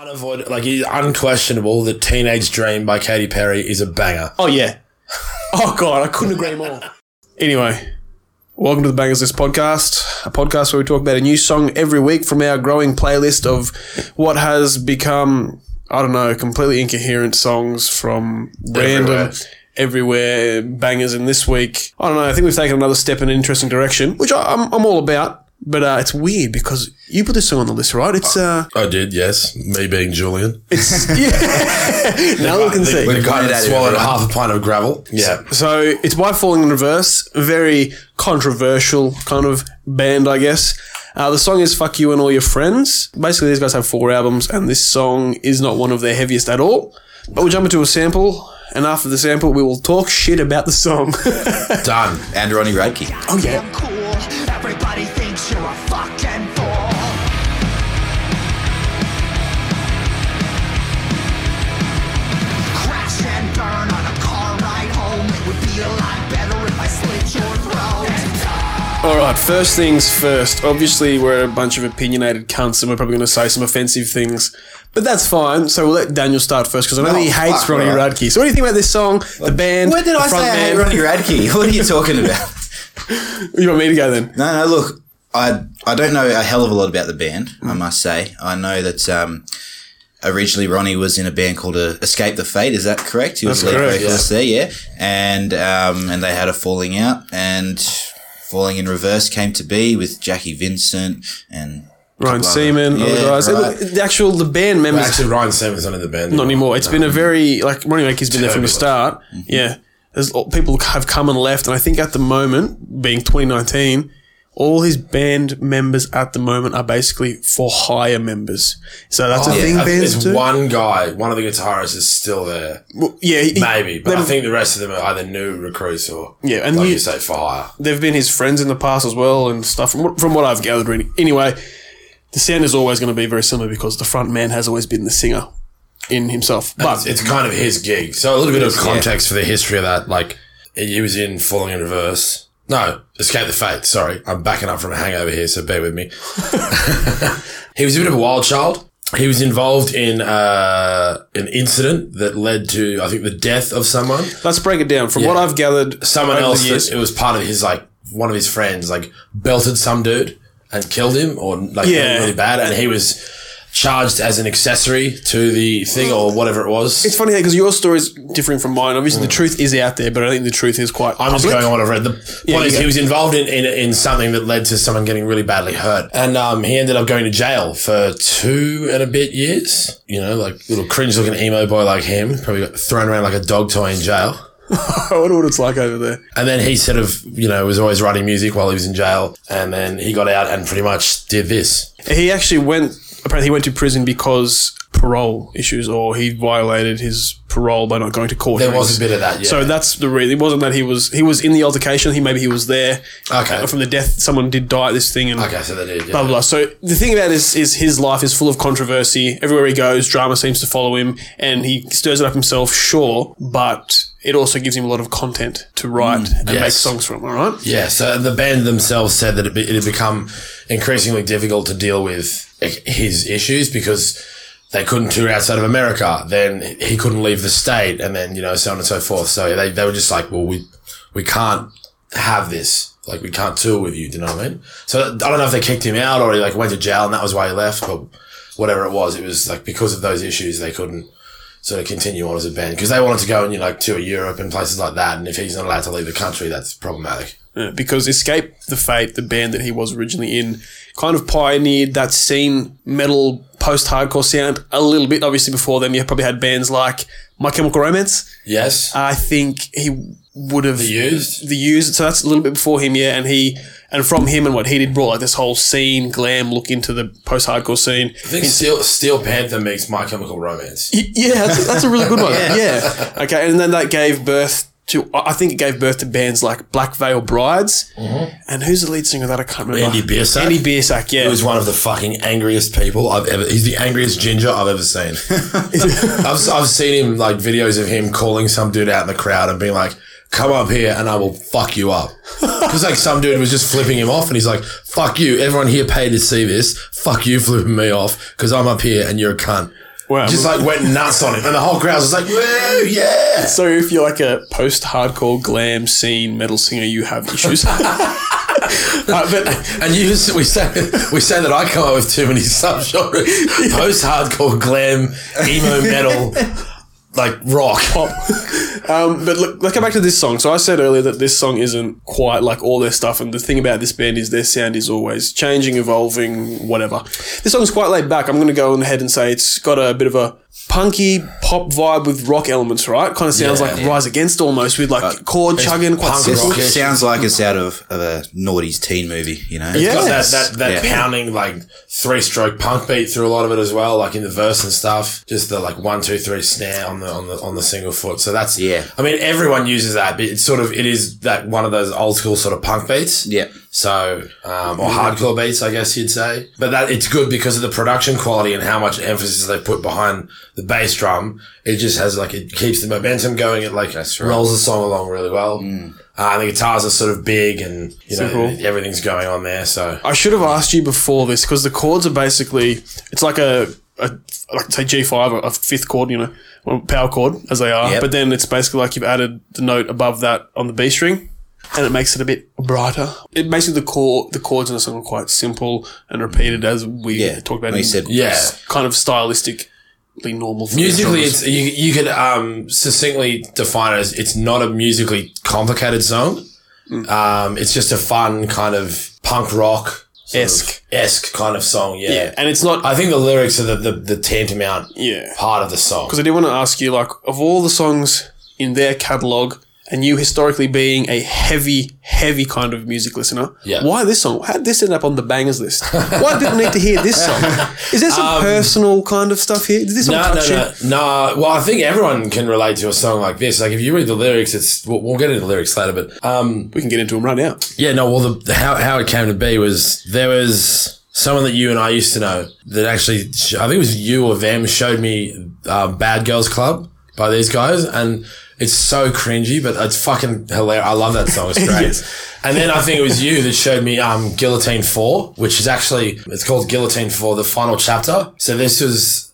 Unavoid like it's unquestionable that "Teenage Dream" by Katy Perry is a banger. Oh yeah. Oh god, I couldn't agree more. Anyway, welcome to the Bangers List podcast, a podcast where we talk about a new song every week from our growing playlist of what has become I don't know, completely incoherent songs from random everywhere bangers. And this week, I don't know, I think we've taken another step in an interesting direction, which I, I'm, I'm all about. But uh, it's weird because you put this song on the list, right? It's uh, I did, yes. Me being Julian, it's yeah. now we can see. the guy that at it, swallowed half a pint of gravel. Yeah, So it's by Falling in Reverse, a very controversial kind of band, I guess. Uh, the song is "Fuck You and All Your Friends." Basically, these guys have four albums, and this song is not one of their heaviest at all. But we'll jump into a sample, and after the sample, we will talk shit about the song. done. And Ronnie Radke. oh yeah, All right, first things first. Obviously, we're a bunch of opinionated cunts, and we're probably going to say some offensive things, but that's fine. So we'll let Daniel start first because I know Oh, he hates fuck, Ronnie right. Radke. So what do you think about this song, the band, Where did the I say I hate? Ronnie Radke? What are you talking about? You want me to go then? No, no, look, I I don't know a hell of a lot about the band, I must say. I know that um, originally Ronnie was in a band called uh, Escape the Fate, is that correct? He was That's lead correct, vocalist there, yeah. And um, and they had a falling out and Falling in Reverse came to be with Jacky Vincent and Ryan couple other- Seaman, other Yeah, guys. right. The actual the band members Actually, Ryan Seaman's not in the band. not anymore. It's been a very like Ronnie Radke's been there from the Turbulent. start. Mm-hmm. Yeah, There's, people have come and left, and I think at the moment, being 2019, all his band members at the moment are basically for hire members. So that's a Oh, thing I think bands There's do. one guy, one of the guitarists is still there. Well, yeah, he- Maybe, but I think the rest of them are either new recruits or Yeah, and like you- you, say, for hire. they've been his friends in the past as well and stuff. From what, from what I've gathered, really. Anyway, the sound is always going to be very similar because the front man has always been the singer in himself. But It's, it's kind of his gig. So a little bit of context for the history of that. Like he was in Falling in Reverse. No, Escape the Fate. Sorry, I'm backing up from a hangover here, so bear with me. he was a bit of a wild child. He was involved in uh, an incident that led to, I think, the death of someone. let's break it down. From what I've gathered, Someone over the else. years- That, it was part of his like one of his friends like belted some dude and killed him, or like Yeah. really bad, and he was charged as an accessory to the thing or whatever it was. It's funny because your story is differing from mine. Obviously, the truth is out there, but I think the truth is quite. I'm just public. going on what I've read. The Yeah, point is, you go. he was involved in, in in something that led to someone getting really badly hurt, and um, he ended up going to jail for two and a bit years. You know, like little cringe looking emo boy like him, probably got thrown around like a dog toy in jail. I wonder what it's like over there. And then he sort of, you know, was always writing music while he was in jail, and then he got out and pretty much did this. He actually went. Apparently, he went to prison because parole issues, or he violated his parole by not going to court. There was a bit of that, yeah. So that's the reason. It wasn't that he was he was in the altercation. He maybe he was there. Okay. From the death, someone did die at this thing, and Okay, so they did. Yeah. blah blah. blah. So the thing about this is his life is full of controversy. Everywhere he goes, drama seems to follow him, and he stirs it up himself. Sure, but it also gives him a lot of content to write and make Mm, yes. songs from. All right. Yeah, so the band themselves said that it, be, it had become increasingly difficult to deal with his issues because they couldn't tour outside of America. Then he couldn't leave the state, and then you know so on and so forth. So they, they were just like, well, we we can't have this. Like we can't tour with you. Do you know what I mean? So I don't know if they kicked him out or he like went to jail and that was why he left. But whatever it was, it was like because of those issues they couldn't sort of continue on as a band because they wanted to go and you know like tour Europe and places like that. And if he's not allowed to leave the country, that's problematic. Yeah, because Escape the Fate, the band that he was originally in, kind of pioneered that scene metal post hardcore sound a little bit. Obviously, before them, you probably had bands like My Chemical Romance. Yes. I think he would have The Used? the used. So that's a little bit before him, yeah. And he and from him and what he did brought like this whole scene glam look into the post hardcore scene. I think Steel, Steel Panther makes My Chemical Romance. Y- Yeah, that's a, that's a really good one. yeah. Okay, and then that gave birth to. I think it gave birth to bands like Black Veil Brides. Mm-hmm. And who's the lead singer of that? I can't remember. Andy Biersack? Andy Biersack. Yeah. He was one of the fucking angriest people I've ever. He's the angriest ginger I've ever seen. I've, I've seen him like videos of him calling some dude out in the crowd and being like, "Come up here and I will fuck you up." Because like some dude was just flipping him off and he's like, "Fuck you! Everyone here paid to see this. Fuck you flipping me off because I'm up here and you're a cunt." Wow. just like went nuts on him, and the whole crowd was like, "Woo, yeah!" So if you're like a post-hardcore glam scene metal singer, you have issues. Uh, but And you, we say we say that I come up with too many subgenres: post-hardcore, glam, emo, metal, like rock. pop. Um, but look, let's go back to this song. So I said earlier that this song isn't quite like all their stuff, and the thing about this band is their sound is always changing, evolving, whatever. This song's quite laid back. I'm going to go on ahead and say it's got a bit of a punky pop vibe with rock elements, right? Kind of sounds Yeah, like yeah. Rise Against almost with like chord chugging, quite punk simple. rock. It sounds like it's out of, of a noughties teen movie, you know? Yeah. got that that, that Yeah. pounding like three stroke punk beat through a lot of it as well, like in the verse and stuff. Just the like one two three snare on the on the on the single foot. So that's Yeah. I mean everyone uses that, but it's sort of it is that one of those old school sort of punk beats. Yeah. So um, or hardcore beats, I guess you'd say. But that it's good because of the production quality and how much emphasis they put behind the bass drum. It just has like it keeps the momentum going. It like rolls the song along really well. Uh, and the guitars are sort of big and you know Simple. everything's going on there. So I should have asked you before this because the chords are basically it's like a, a like say G five, a fifth chord, you know, power chord as they are. Yep. But then it's basically like you've added the note above that on the B string, and it makes it a bit brighter. It basically the chord the chords in the song are quite simple and repeated as we Yeah. talked about. You in said, Yeah. kind of stylistically normal. Musically, it's you, you could um, succinctly define it as it's not a musically complicated song. Um, it's just a fun kind of punk rock Esque. esque kind of song. Yeah. yeah, and it's not I think the lyrics are the, the, the tantamount yeah. part of the song. Because I did want to ask you, like, of all the songs in their catalog, and you historically being a heavy, heavy kind of music listener, Yeah. why this song? How did this end up on the bangers list? Why did people need to hear this song? Is there some personal kind of stuff here? Did this Um, No, no, no, no. Well, I think everyone can relate to a song like this. Like if you read the lyrics, it's we'll, we'll get into the lyrics later, but um, We can get into them right now. Yeah, no. Well, the, the how how it came to be was there was someone that you and I used to know that actually I think it was you or them showed me uh, Bad Girls Club by these guys, and it's so cringy, but it's fucking hilarious. I love that song. It's great. Yes. And then I think it was you that showed me um, Guillotine Four, which is actually it's called Guillotine Four, the final chapter. So this was.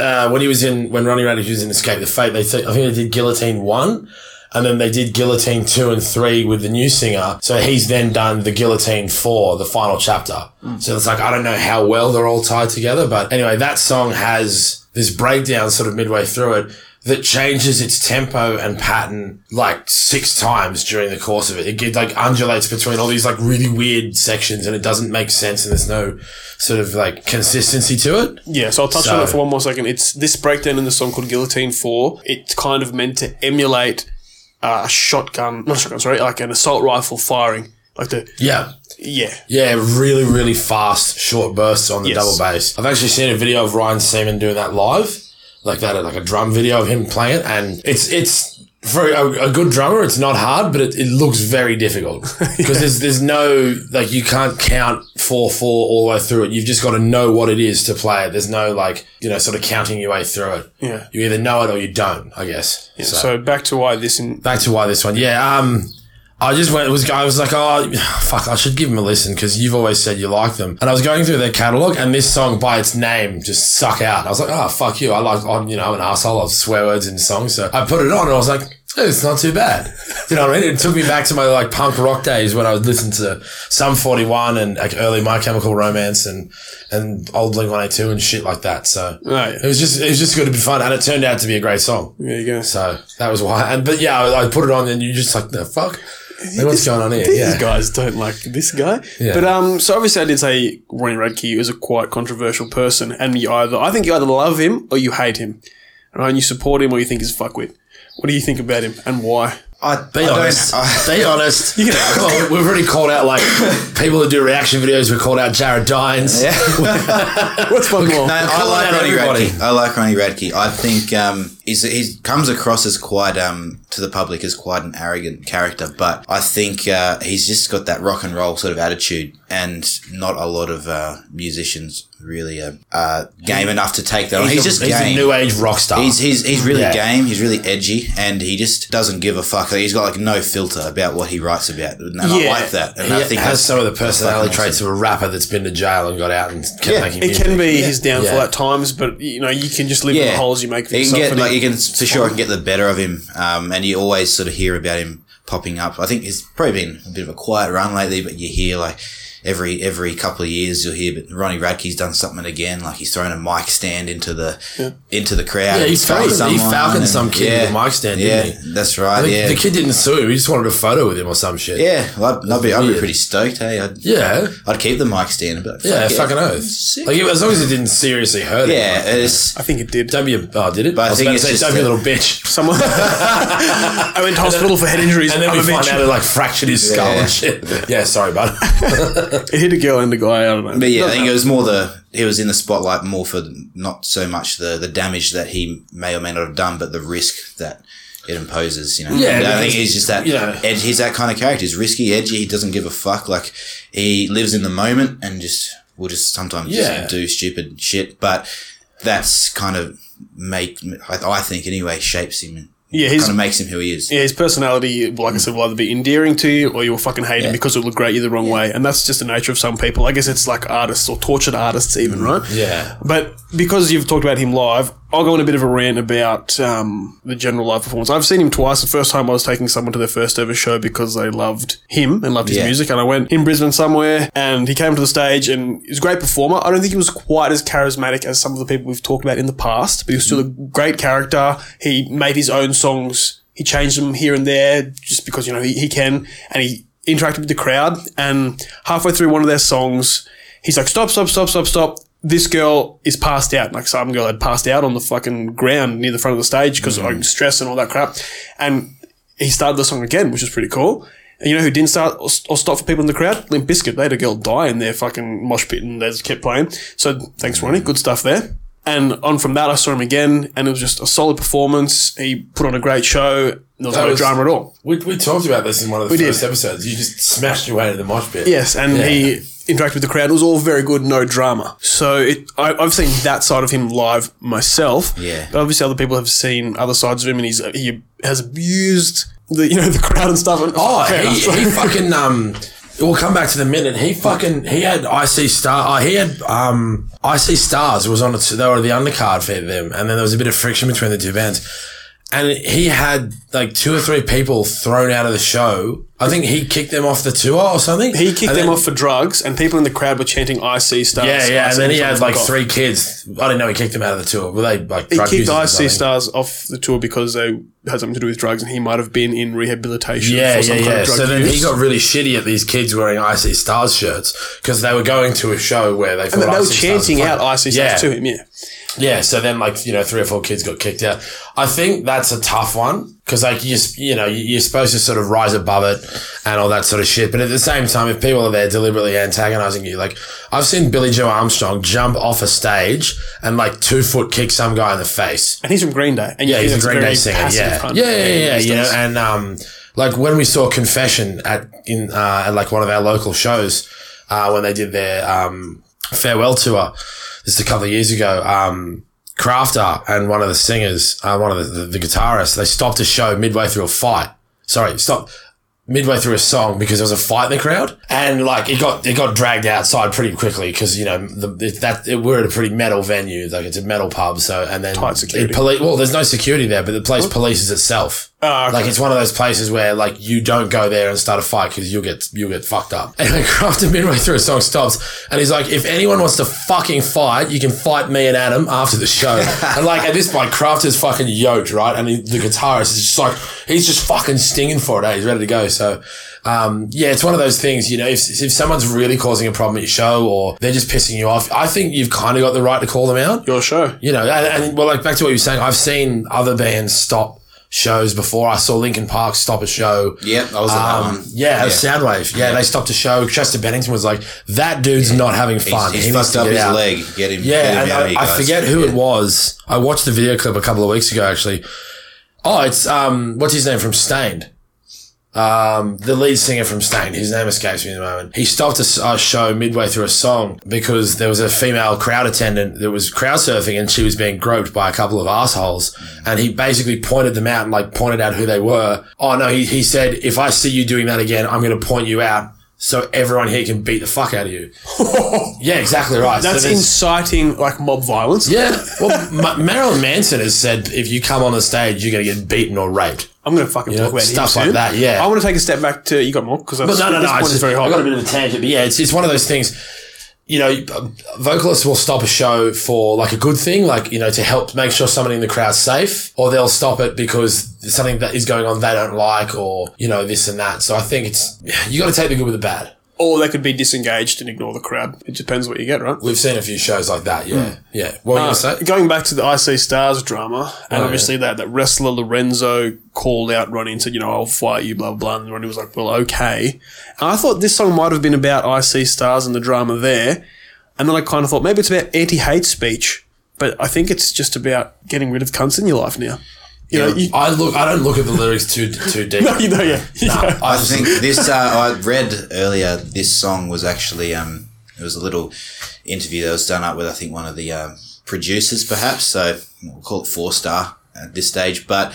Uh, when he was in, when Ronnie Radke was in Escape the Fate, they th- I think they did Guillotine one, and then they did Guillotine two and three with the new singer. So he's then done the Guillotine four, the final chapter. So it's like I don't know how well they're all tied together, but anyway, that song has this breakdown sort of midway through it that changes its tempo and pattern like six times during the course of it. It like undulates between all these like really weird sections, and it doesn't make sense, and there's no sort of like consistency to it. Yeah, so I'll touch So- on it for one more second. It's this breakdown in the song called Guillotine 4. It's kind of meant to emulate uh, a shotgun, not a shotgun, sorry, like an assault rifle firing. Like the, Yeah. yeah. Yeah, really, really fast, short bursts on the Yes. double bass. I've actually seen a video of Ryan Seaman doing that live, like that, like a drum video of him playing it, and it's it's for a, a good drummer. It's not hard, but it, it looks very difficult because there's there's no like you can't count four four all the way through it. You've just got to know what it is to play it. There's no like you know sort of counting your way through it. Yeah. you either know it or you don't. I guess. So, So back to why this in back to why this one. Yeah. Um. I just went, was, I was like, oh, fuck, I should give them a listen because you've always said you like them. And I was going through their catalog and this song by its name just suck out. I was like, oh, fuck you. I like, I'm, you know, I'm an asshole. I love swear words in songs. So I put it on and I was like, it's not too bad. You know what I mean? It took me back to my like punk rock days when I would listen to Sum 41 and like early My Chemical Romance and, and old Blink 182 and shit like that. So Right. it was just, it was just good to be fun. And it turned out to be a great song. There you go. So that was why. And but yeah, I, I put it on, and you just like the fuck. Like, what's going on here? These Yeah, guys don't like this guy. Yeah. But um, so obviously I did say Ronnie Radke is a quite controversial person, and you either I think you either love him or you hate him, right? And you support him or you think he's fuckwit. What do you think about him and why? I, be I honest. I- be honest. Well, we've already called out like people that do reaction videos. We called out Jared Dines. What's one more? No, I like Ronnie everybody. Radke. I like Ronnie Radke. I think um, he's he comes across as quite um to the public as quite an arrogant character, but I think uh, he's just got that rock and roll sort of attitude, and not a lot of uh, musicians really are uh, game enough to take that on. He's, a, just he's game. a new age rock star. He's he's he's really Yeah. game. He's really edgy, and he just doesn't give a fuck. He's got like no filter about what he writes about, and I like that. And he I think has some of the personality fucking traits of a rapper that's been to jail and got out and kept Yeah, making It can be his downfall Yeah. at times, but you know you can just live in the holes you make for you can yourself. get like it- you can for sure I can get the better of him, um, and you always sort of hear about him popping up. I think he's probably been a bit of a quiet run lately, but you hear like every every couple of years you'll hear. But Ronnie Radke's done something again, like he's thrown a mic stand into the into the crowd. Yeah, He's thrown falconed- he falconed and- some kid with a mic stand, Yeah, didn't he? that's right. I think yeah, the kid didn't sue. Him. He just wanted a photo with him or some shit. yeah. Well, I'd, I'd be I'd be pretty stoked. Hey, I'd, Yeah. I'd keep the mic stand, but Yeah, fuck fucking oath. Sick. Like, as long as it didn't seriously hurt him. yeah, it's I think it did. Don't be a, oh, did it? But I I was think about it's to say, just don't be a a- little bitch. Someone. I went to hospital for head injuries. And then we I'm a find out it like fractured his skull Yeah. and shit. Yeah, sorry, bud. It hit a girl and a guy. I don't know. But yeah, I think it was more the he was in the spotlight more for not so much the the damage that he may or may not have done, but the risk that it imposes. You know, Yeah, And I think he's just that. know- edge, he's that kind of character. He's risky, edgy. He doesn't give a fuck. Like he lives in the moment and just will just sometimes Yeah. just do stupid shit. But that's kind of make I, I think anyway shapes him. Yeah, he's- kind of makes him who he is. Yeah, his personality, like I said, will either be endearing to you or you'll fucking hate him because it'll look great you the wrong way. And that's just the nature of some people. I guess it's like artists or tortured artists, even, right? Yeah. But because you've talked about him live, I'll go on a bit of a rant about um, the general live performance. I've seen him twice. The first time I was taking someone to their first ever show because they loved him and loved his Yeah. music. And I went in Brisbane somewhere and he came to the stage and he's a great performer. I don't think he was quite as charismatic as some of the people we've talked about in the past, but he was still a great character. He made his own songs. He changed them here and there just because, you know, he, he can. And he interacted with the crowd. And halfway through one of their songs, he's like, stop, stop, stop, stop, stop. This girl is passed out. Like some girl had passed out on the fucking ground near the front of the stage because of mm. stress and all that crap. And he started the song again, which is pretty cool. And you know who didn't start or, or stop for people in the crowd? Limp Bizkit. They had a girl die in their fucking mosh pit and they just kept playing. So thanks, Ronnie. Good stuff there. And on from that, I saw him again and it was just a solid performance. He put on a great show. There was That no was- drama at all. We, we talked about this in one of the We first did. episodes. You just smashed your way to the mosh pit. Yes, and Yeah. he interacted with the crowd. It was all very good, no drama. So it, I, I've seen that side of him live myself. Yeah. but obviously other people have seen other sides of him, and he's he has abused the you know the crowd and stuff. And, Oh, enough. he, he fucking um. We'll come back to the minute. He fucking he had I See Star. Oh, he had um I See Stars was on it. They were the undercard for them, and then there was a bit of friction between the two bands. And he had like two or three people thrown out of the show. I think he kicked them off the tour or something. he kicked And them then- off for drugs, and people in the crowd were chanting "I See Stars." Yeah, yeah, and then he had like off. three kids. I didn't know he kicked them out of the tour. Were they like He drug kicked I See Stars off the tour because they had something to do with drugs, and he might have been in rehabilitation. Yeah, for some yeah, kind yeah. of drug So then he got really shitty at these kids wearing I See Stars shirts because they were going to a show where they And they were chanting out. IC stars yeah. to him. Yeah, Yeah, so then like you know three or four kids got kicked out. I think that's a tough one because like you you know you- you're supposed to sort of rise above it and all that sort of shit. But at the same time, if people are there deliberately antagonizing you, like I've seen Billie Joe Armstrong jump off a stage and like two foot kick some guy in the face. and he's from Green Day. And Yeah, he's a Green Day singer. Yeah, kind yeah, of yeah, yeah. You know, and um, like when we saw Confession at in uh, at like one of our local shows uh, when they did their um, farewell tour, this is a couple of years ago. Um, Crafter and one of the singers, uh, one of the, the, the guitarists, they stopped a show midway through a fight. Sorry, stop midway through a song because there was a fight in the crowd, and like it got it got dragged outside pretty quickly because you know the, it, that it, we're at a pretty metal venue, like it's a metal pub, so and then Tight security. it poli- well, there's no security there, but the place polices itself. Ah, okay. Like it's one of those places where like you don't go there and start a fight because you'll get you'll get fucked up. And anyway, Crafter midway through a song stops and he's like, if anyone wants to fucking fight, you can fight me and Adam after the show. and like at this point, Crafter's fucking yoked, right? And he, the guitarist is just like he's just fucking stinging for it. Eh? He's ready to go. So. Um, yeah, it's one of those things, you know, if, if someone's really causing a problem at your show or they're just pissing you off, I think you've kind of got the right to call them out. your show. You know, and, and well, like back to what you were saying, I've seen other bands stop shows before. I saw Linkin Park stop a show. Yep, I was Um, one. yeah, it Soundwave. Yeah, they stopped a show. Chester Bennington was like, "That dude's not having fun. He's, he he's needs fucked up his out." leg. Get him. get Yeah, him and out of here, I, I forget who Yeah. it was. I watched the video clip a couple of weeks ago. Actually, oh, it's um, what's his name from Staind? Um, the lead singer from Staind. His name escapes me at the moment. He stopped a show midway through a song because there was a female crowd attendant that was crowd surfing and she was being groped by a couple of assholes. And he basically pointed them out and like pointed out who they were. Oh no, he, he said, if I see you doing that again, I'm going to point you out so everyone here can beat the fuck out of you. yeah, exactly right. That's there's- inciting like mob violence. yeah. Well, Ma- Marilyn Manson has said if you come on the stage, you're going to get beaten or raped. I'm going to fucking know, talk about stuff like that, yeah. I want to take a step back to you got more because no, no, no. This I, point is just, very I got a bit of a tangent. But yeah, it's, it's one of those things. You know, vocalists will stop a show for like a good thing, like, you know, to help make sure somebody in the crowd's safe, or they'll stop it because something that is going on they don't like, or, you know, this and that. So I think it's, you got to take the good with the bad. Or they could be disengaged and ignore the crowd. It depends what you get, right? We've seen a few shows like that. Yeah. Yeah. What were you going Uh, say? going back to the I See Stars drama, and Oh, obviously that, that wrestler Lorenzo called out Ronnie and said, you know, I'll fight you, blah, blah, blah. And Ronnie was like, well, okay. And I thought this song might have been about I See Stars and the drama there. And then I kind of thought maybe it's about anti hate speech, but I think it's just about getting rid of cunts in your life now. You know, you, I look. I don't look at the lyrics too too deep. no, you know, yeah. yeah. I I think this. Uh, I read earlier. This song was actually. Um, it was a little interview that was done up with. I think one of the um, producers, perhaps. So we'll call it four star at this stage. But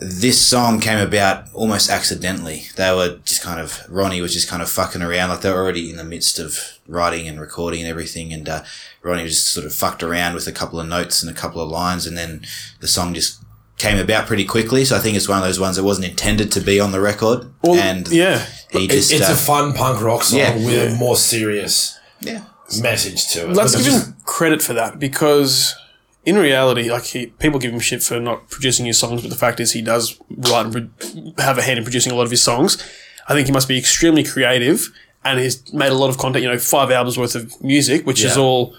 this song came about almost accidentally. They were just kind of Ronnie was just kind of fucking around. Like they were already in the midst of writing and recording and everything, and uh, Ronnie was just sort of fucked around with a couple of notes and a couple of lines, and then the song just came about pretty quickly. So I think it's one of those ones that wasn't intended to be on the record, Well, and yeah. he It- just it's uh, a fun punk rock song Yeah. with a more serious yeah. message to it. Let's give it's him credit for that because in reality, like he, people give him shit for not producing his songs, but the fact is he does write and pro- have a hand in producing a lot of his songs. I think he must be extremely creative and he's made a lot of content. You know, five albums worth of music, which is all.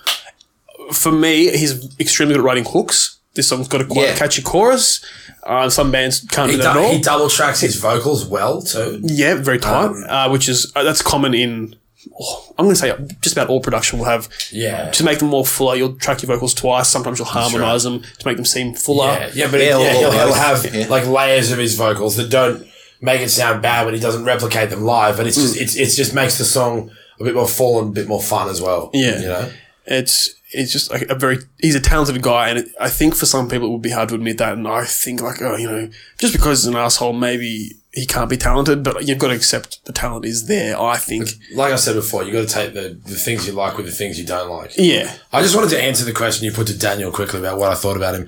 For me, he's extremely good at writing hooks. This song's got a quite Yeah. catchy chorus. Uh, some bands can't He, do that at all. he double tracks his vocals well too. Yeah, very tight. Um, uh, which is uh, that's common in. oh, I'm going to say just about all production will have. Yeah. To make them more fuller, you'll track your vocals twice. Sometimes you'll harmonize them to make them seem fuller. Yeah, yeah, but Yeah, it- yeah, or- he'll, he'll have Yeah. like layers of his vocals that don't make it sound bad, but he doesn't replicate them live. But it's just it's it's just makes the song a bit more full and a bit more fun as well. Yeah. you know. It's it's just like a very he's a talented guy, and it, I think for some people it would be hard to admit that. And I think like oh you know just because he's an asshole, maybe he can't be talented, but you've got to accept the talent is there. I think. Like I said before, you got to take the, the things you like with the things you don't like. Yeah. I just wanted to answer the question you put to Daniel quickly about what I thought about him.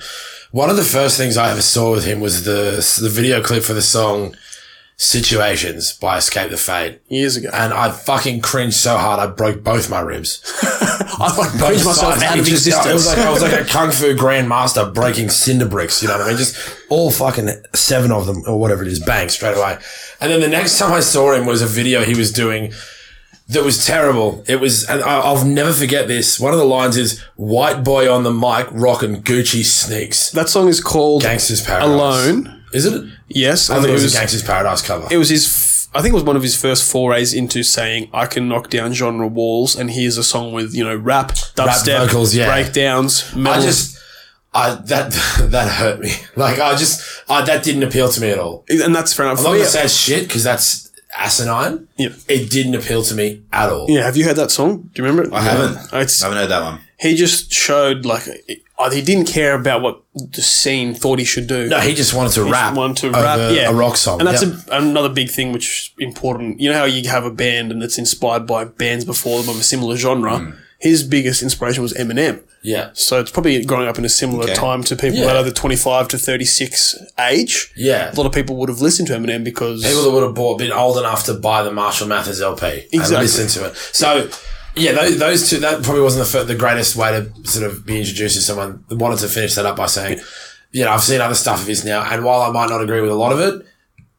One of the first things I ever saw with him was the the video clip for the song "Situations" by Escape the Fate, Years ago, and I fucking cringed so hard I broke both my ribs. I like praise myself out of was just- existence. It was like I was like a kung fu grandmaster breaking cinder bricks. You know what I mean? Just all fucking seven of them or whatever it is, bang straight away. And then the next time I saw him was a video he was doing that was terrible. It was, and I- I'll never forget this. One of the lines is "White boy on the mic rocking Gucci sneaks." that song is called Gangsters Paradise. Alone. Is it? Yes, I and think it it was, was a Gangsters Paradise cover. it was his. f- I think it was one of his first forays into saying I can knock down genre walls, and here's a song with you know rap, dubstep, vocals, yeah. breakdowns, metal. I just, I that that hurt me. Like I just, I, that didn't appeal to me at all. and that's fair enough. I'm not For gonna say shit because that's asinine. Yeah. It didn't appeal to me at all. yeah, have you heard that song? Do you remember it? I haven't. It's, I haven't heard that one. he just showed like uh, he didn't care about what the scene thought he should do. No, he just wanted to rap. wanted to rap, yeah, a rock song. and that's Yep. a, another big thing which is important. You know how you have a band and it's inspired by bands before them of a similar genre. Hmm. His biggest inspiration was Eminem. yeah, So it's probably growing up in a similar Okay. time to people Yeah. that are the 25 to 36 age. yeah. A lot of people would have listened to Eminem because People that would have bought, been old enough to buy the Marshall Mathers LP and listen to it. So, yeah, those, those two. That probably wasn't the, the greatest way to sort of be introduced to someone. Wanted to finish that up by saying, you know, I've seen other stuff of his now, and while I might not agree with a lot of it,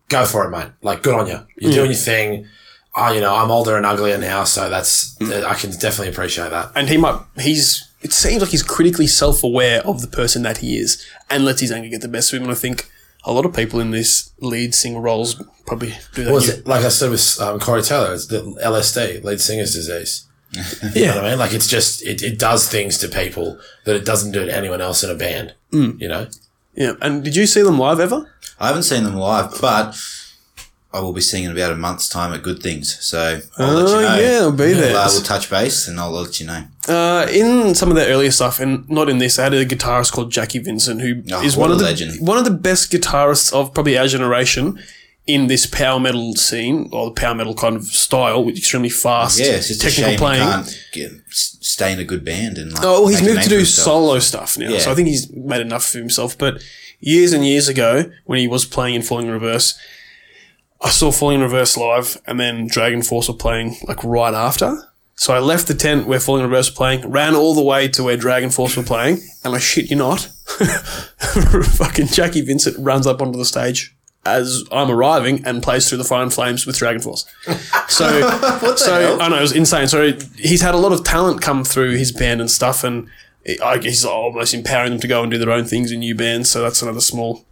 go for it, mate. Like, good on you. You're doing your thing. I, you know, I'm older and uglier now, so that's I can definitely appreciate that. and he might he's it seems like he's critically self-aware of the person that he is and lets his anger get the best of him and I think a lot of people in this lead singer roles probably do that. Was it like I said with um, Corey Taylor? It's the LSD, lead singer's disease. You know Yeah. what I mean? Like it's just it, it does things to people that it doesn't do to anyone else in a band. Mm. You know? Yeah. And did you see them live ever? I haven't seen them live, but I will be seeing in about a month's time at Good Things. So I'll let Oh, you know. yeah, I'll be there. We'll, uh, we'll touch base and I'll let you know. Uh, in some of their earlier stuff, and not in this, I had a guitarist called Jacky Vincent, who is Oh, one what of the legend. one of the best guitarists of probably our generation in this power metal scene or the power metal kind of style, with extremely fast, Yeah, it's technical playing. can't get, stay in a good band and like, Oh, well, he's moved to do solo stuff now, Yeah. so I think he's made enough for himself. But years and years ago, when he was playing in Falling in Reverse, I saw Falling in Reverse live, and then DragonForce were playing like right after. So I left the tent where Falling in Reverse were playing, ran all the way to where DragonForce were playing, and I shit you not, fucking Jacky Vincent runs up onto the stage as I'm arriving and plays through the Fire and Flames with DragonForce. So, so I know it was insane. So he's had a lot of talent come through his band and stuff, and I guess he's almost empowering them to go and do their own things in new bands. So that's another small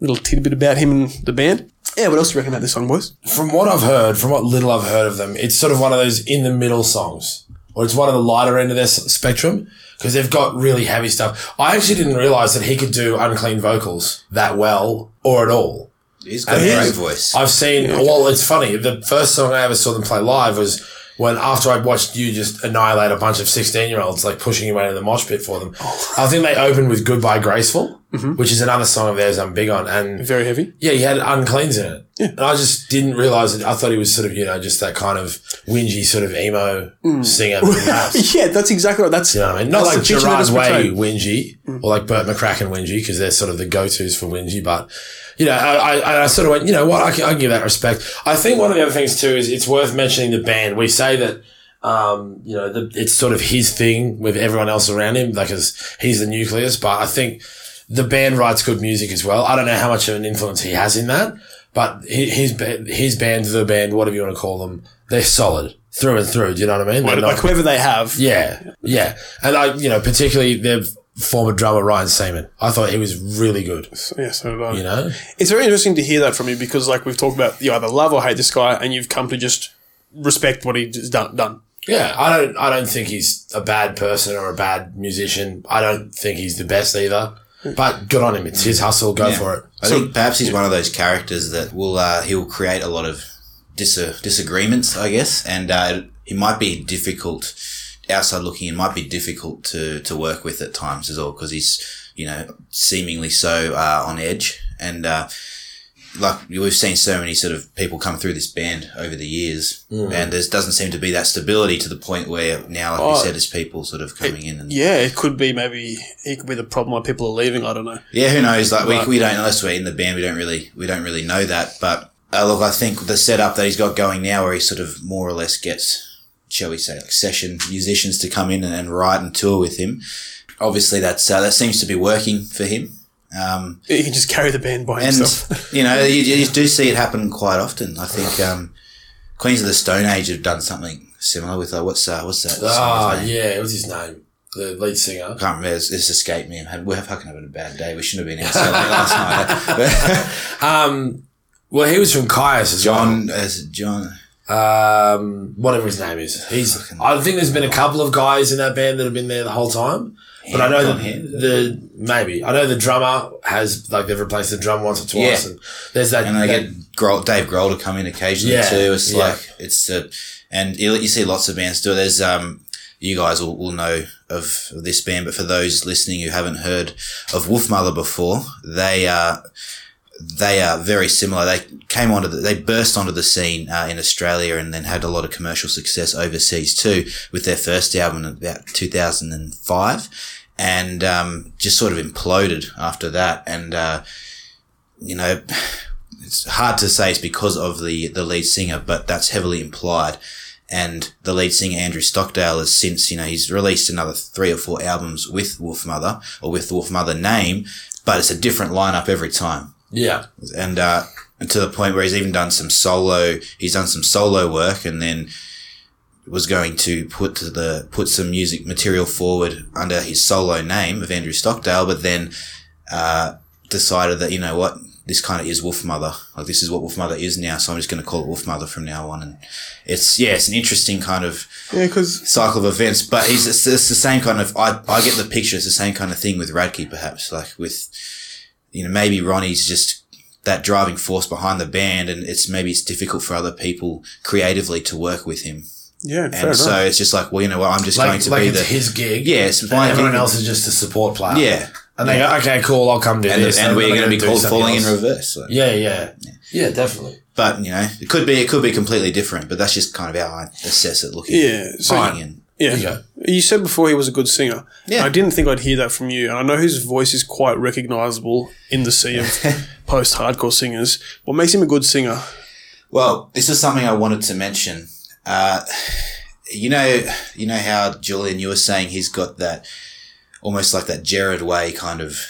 little tidbit about him and the band. Yeah, what else do you reckon about this song, boys? From what I've heard, from what little I've heard of them, it's sort of one of those in the middle songs, or it's one of the lighter end of their spectrum because they've got really heavy stuff. I actually didn't realize that he could do unclean vocals that well or at all. He's got a great voice. I've seen. Well, it's funny. The first song I ever saw them play live was when after I watched you just annihilate a bunch of sixteen-year-olds, like pushing you into the mosh pit for them. Oh. I think they opened with "Goodbye Graceland," Mm-hmm. which is another song of theirs I'm big on, and Very heavy. yeah, he had uncleans in it. And I just didn't realize it. I thought he was sort of, you know, just that kind of whingy sort of emo mm. singer. yeah, that's exactly right. That's You know what I mean? Not like Gerard's Way whingy mm. or like Bert McCracken whingy because they're sort of the go-tos for whingy. But, you know, I, I, I sort of went, you know what, I can, I can give that respect. I think one of the other things too is it's worth mentioning the band. We say that, um, you know, the, it's sort of his thing with everyone else around him, like as he's the nucleus. But I think the band writes good music as well. I don't know how much of an influence he has in that, but his his band, the band, whatever you want to call them, they're solid through and through. Do you know what I mean? They're like not- whoever they have. yeah, yeah, and I, you know, particularly their former drummer Ryan Seaman. I thought he was really good. Yeah, so did I. You know, It's very interesting to hear that from you because, like we've talked about, you either love or hate this guy, and you've come to just respect what he's done. done. yeah, I don't, I don't think he's a bad person or a bad musician. I don't think he's the best either. But good on him. It's his hustle. Go Yeah. for it. I think perhaps he's one of those characters that will uh, he'll create a lot of dis- disagreements, I guess, and uh, he might be difficult outside looking. It might be difficult to to work with at times as well because he's you know seemingly so uh, on edge and. Like we've seen so many sort of people come through this band over the years, and there doesn't seem to be that stability to the point where now, like Oh. you said, there's people sort of coming in and Yeah, it could be maybe it could be the problem why people are leaving. I don't know. Yeah, who knows? Like Right. we, we don't unless we're in the band, we don't really we don't really know that. But uh, look, I think the setup that he's got going now, where he sort of more or less gets, shall we say, like session musicians to come in and, and write and tour with him. Obviously, that's uh, that seems to be working for him. Um, He can just carry the band by and himself. you know, you, you do see it happen quite often. I think um, Queens of the Stone Age have done something similar with uh, what's uh, what's that? Ah, name? yeah. What's his name? The lead singer. I can't remember. It's, it's escaped me. We're fucking having a bad day. We shouldn't have been out last night. Um, well, he was from Kyuss as John, as John. Um, whatever his name is. He's. I think there's been a couple of guys in that band that have been there the whole time. But I know that the maybe I know the drummer has like they've replaced the drum once or twice, Yeah. and there's that. and they that- get Grohl, Dave Grohl to come in occasionally Yeah, too. It's yeah. like it's uh, and you, you see lots of bands do it. There's um, you guys will, will know of this band, but for those listening who haven't heard of Wolfmother before, they are they are very similar. They came onto the, they burst onto the scene uh, in Australia and then had a lot of commercial success overseas too with their first album in about 2005 and um, just sort of imploded after that. And, uh, you know, it's hard to say it's because of the, the lead singer, but that's heavily implied. And the lead singer, Andrew Stockdale, has since, you know, he's released another three or four albums with Wolfmother or with the Wolfmother name, but it's a different lineup every time yeah, and uh, and to the point where he's even done some solo. He's done some solo work, and then was going to put to the put some music material forward under his solo name of Andrew Stockdale, but then uh, decided that you know what this kind of is Wolfmother. Like this is what Wolfmother is now. So I'm just going to call it Wolfmother from now on. And it's, yeah, it's an interesting kind of Yeah, because cycle of events, but he's, it's, it's the same kind of, I, I get the picture. It's the same kind of thing with Radke, perhaps like with, you know, maybe Ronnie's just that driving force behind the band and it's maybe it's difficult for other people creatively to work with him. Yeah, fair And so enough. it's just like, well, you know what, I'm just going to like be it's the, his gig. yeah, And everyone gig. else is just a support player. Yeah. And they go, okay, cool, I'll come do and, this. and we're going to be called something falling in reverse. So. Yeah, yeah. Yeah, definitely. But, you know, it could be, it could be completely different, but that's just kind of how I assess it looking. Yeah, so looking in. yeah, you you said before he was a good singer. Yeah. I didn't think I'd hear that from you, and I know his voice is quite recognizable in the sea of post-hardcore singers. What makes him a good singer? Well, this is something I wanted to mention. Uh, you know, you know how Julian, you were saying he's got that almost like that Jared Way kind of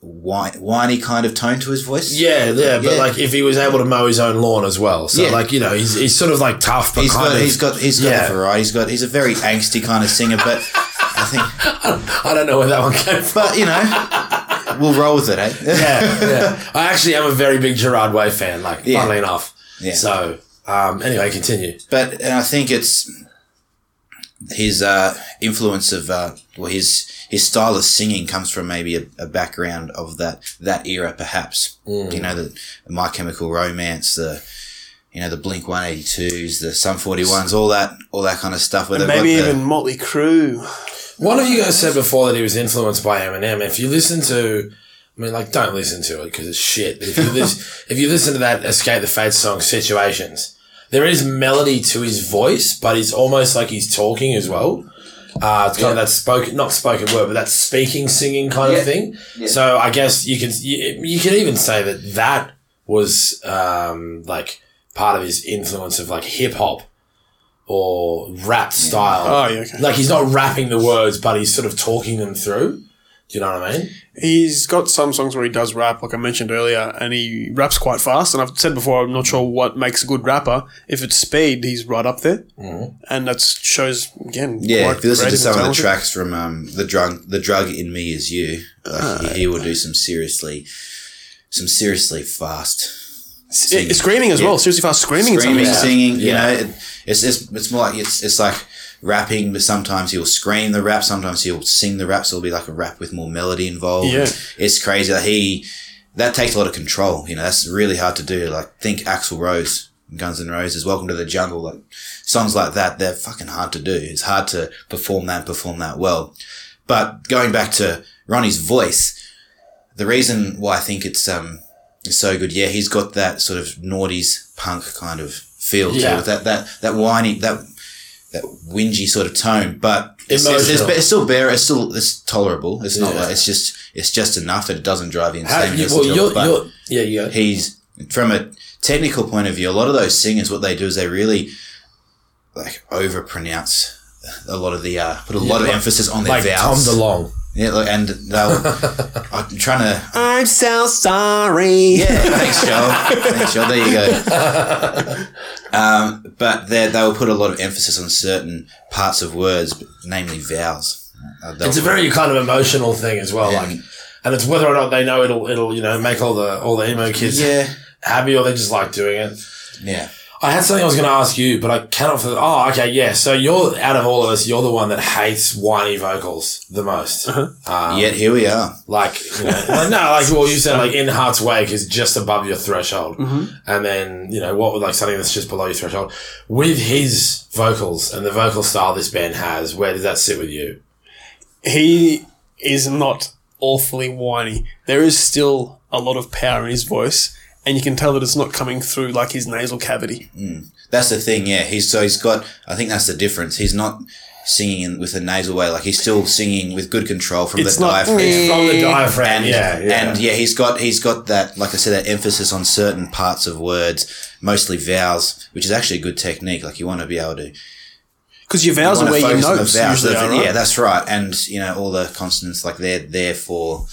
whine, whiny kind of tone to his voice. Yeah, yeah, but Yeah. like if he was able to mow his own lawn as well. So Yeah. like, you know, he's, he's sort of like tough, but He's kind got, of. he's got, he's got yeah. a variety. He's got, he's a very angsty kind of singer, but I think, I don't know where that one came from. but you know, we'll roll with it, eh? yeah, yeah. I actually am a very big Gerard Way fan, like, funnily enough. Yeah. So, um, anyway, continue. but and I think it's his uh, influence of uh, well his his style of singing comes from maybe a, a background of that that era perhaps you know the My Chemical Romance the you know the Blink One Eighty Twos the Sum Forty Ones all that all that kind of stuff where they've Maybe got the- even Motley Crue. One of you guys said before that he was influenced by Eminem. If you listen to, I mean, like, don't listen to it because it's shit. But if you listen, if you listen to that Escape the Fate song, Situations, there is melody to his voice, but it's almost like he's talking as well. Uh, it's kind of that spoken, not spoken word, but that speaking, singing kind of thing. So I guess you can, you, you can even say that that was, um, like part of his influence of like hip hop or rap style. Oh, yeah, okay. Like he's not rapping the words, but he's sort of talking them through. Do you know what I mean? He's got some songs where he does rap, like I mentioned earlier, and he raps quite fast. And I've said before, I'm not sure what makes a good rapper. If it's speed, he's right up there, mm-hmm. and that shows again. yeah, quite if you listen to some of the tracks from um, the drug, the drug in me is you, like, he, he will do some seriously, some seriously fast Yeah, screaming as well. Seriously fast screaming. screaming, singing. You Yeah. know, it, it's, it's it's more like it's it's like rapping, but sometimes he'll scream the rap, sometimes he'll sing the rap. So it'll be like a rap with more melody involved. Yeah. it's crazy. Like he that takes a lot of control. You know, that's really hard to do. Like think Axl Rose, Guns N' Roses, Welcome to the Jungle, like songs like that. They're fucking hard to do. It's hard to perform that, perform that well. But going back to Ronnie's voice, the reason why I think it's um it's so good, yeah, he's got that sort of noughties punk kind of feel Yeah. to it. That that that whiny that that whingy sort of tone, but it's, it's, it's, it's still bear. It's still it's tolerable. It's not like it's just it's just enough that it doesn't drive you insane. you, well, you're, it, you're, yeah, go. he's from a technical point of view. A lot of those singers, what they do is they really like over pronounce a lot of the uh, put a lot of like- emphasis on their like Tom vowels. DeLonge. Yeah, like, and they'll. I'm trying to. I'm so sorry. Yeah, thanks, Joel. Thanks, Joel. There you go. Um, but they they'll put a lot of emphasis on certain parts of words, namely vowels. Uh, they'll It's a very kind of emotional thing as well. Yeah. Like, and it's whether or not they know it'll, it'll, you know, make all the, all the emo kids yeah, happy or they just like doing it. yeah. I had something I was going to ask you, but I cannot. For, oh, okay, yeah. So you're out of all of us, you're the one that hates whiny vocals the most. Um, Yet here we are. Like, you know, like, no, like well, you said like in Heart's Wake is just above your threshold, and then you know what would like something that's just below your threshold. With his vocals and the vocal style this band has, where does that sit with you? He is not awfully whiny. There is still a lot of power in his voice, and you can tell that it's not coming through like his nasal cavity. Mm. That's the thing. Yeah, he's so he's got. I think that's the difference. He's not singing in, with a nasal way. Like he's still singing with good control from It's the not- diaphragm. From the diaphragm, and yeah, yeah. and yeah, he's got he's got that like I said that emphasis on certain parts of words, mostly vowels, which is actually a good technique. Like you want to be able to Because your vowels are where your focus notes vowels. usually are, right? Yeah, that's right. And you know all the consonants like they're there for.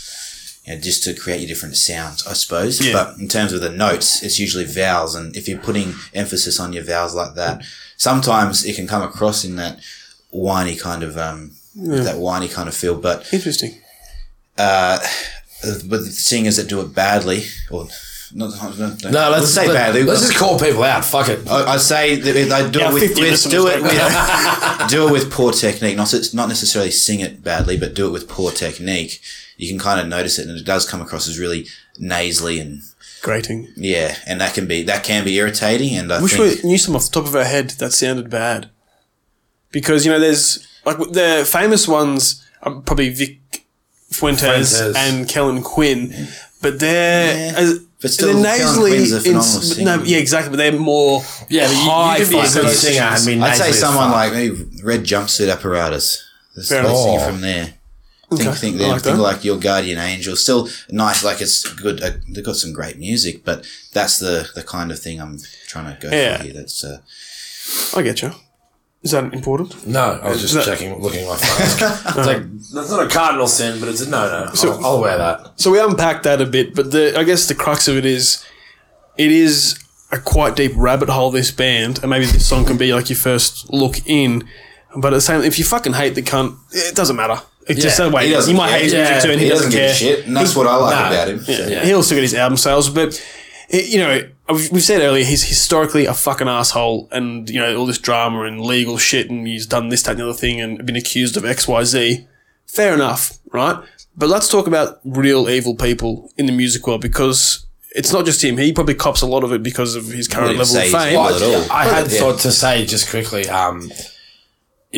You know, just to create your different sounds, I suppose. Yeah. But in terms of the notes, it's usually vowels, and if you're putting emphasis on your vowels like that, sometimes it can come across in that whiny kind of um, that whiny kind of feel. But Interesting. uh, with singers that do it badly, or not, not, not No, let's say let, badly. Let's just call people out. Fuck it. I- I'd say that they do Yeah, it with, with do it don't with, do it with poor technique. Not not necessarily sing it badly, but do it with poor technique. You can kind of notice it, and it does come across as really nasally and Grating. yeah, and that can be that can be irritating. And I wish think we knew some off the top of our head that sounded bad. Because, you know, there's like the famous ones are probably Vic Fuentes, Fuentes. and Kellin Quinn, but they're. Yeah. as- But still, they're Kellin nasally. Quinn's a ins- but no, yeah, exactly. But they're more Yeah, but you, high you can be a singer. I mean, I'd say someone fuck. like maybe Red Jumpsuit Apparatus. Let's Fair let's enough. sing Oh. from there. Think, Okay, think, I them, like think that. like your guardian angel. Still nice, like it's good. Uh, they've got some great music, but that's the the kind of thing I'm trying to go Yeah. for here. That's uh, I get you. Is that important? No, I was just that- checking, looking at my phone. it's like that's not a cardinal sin, but it's a no, no. So- I'll, I'll wear that. So we unpacked that a bit, but the I guess the crux of it is, it is a quite deep rabbit hole. This band, and maybe this song can be like your first look in. But at the same, if you fucking hate the cunt, it doesn't matter. It's just Yeah, that way. he doesn't You might care. hate his Yeah, too, and he, he doesn't, doesn't give care. a shit, and that's what I like No. about him. Yeah, Yeah. He'll still get his album sales, but you know, we've we've said earlier he's historically a fucking asshole, and you know all this drama and legal shit, and he's done this, that, and the other thing, and been accused of X, Y, Z. Fair enough, right? But let's talk about real evil people in the music world because it's not just him. He probably cops a lot of it because of his current level of fame. Not. I had Yeah. thought to say just quickly, um,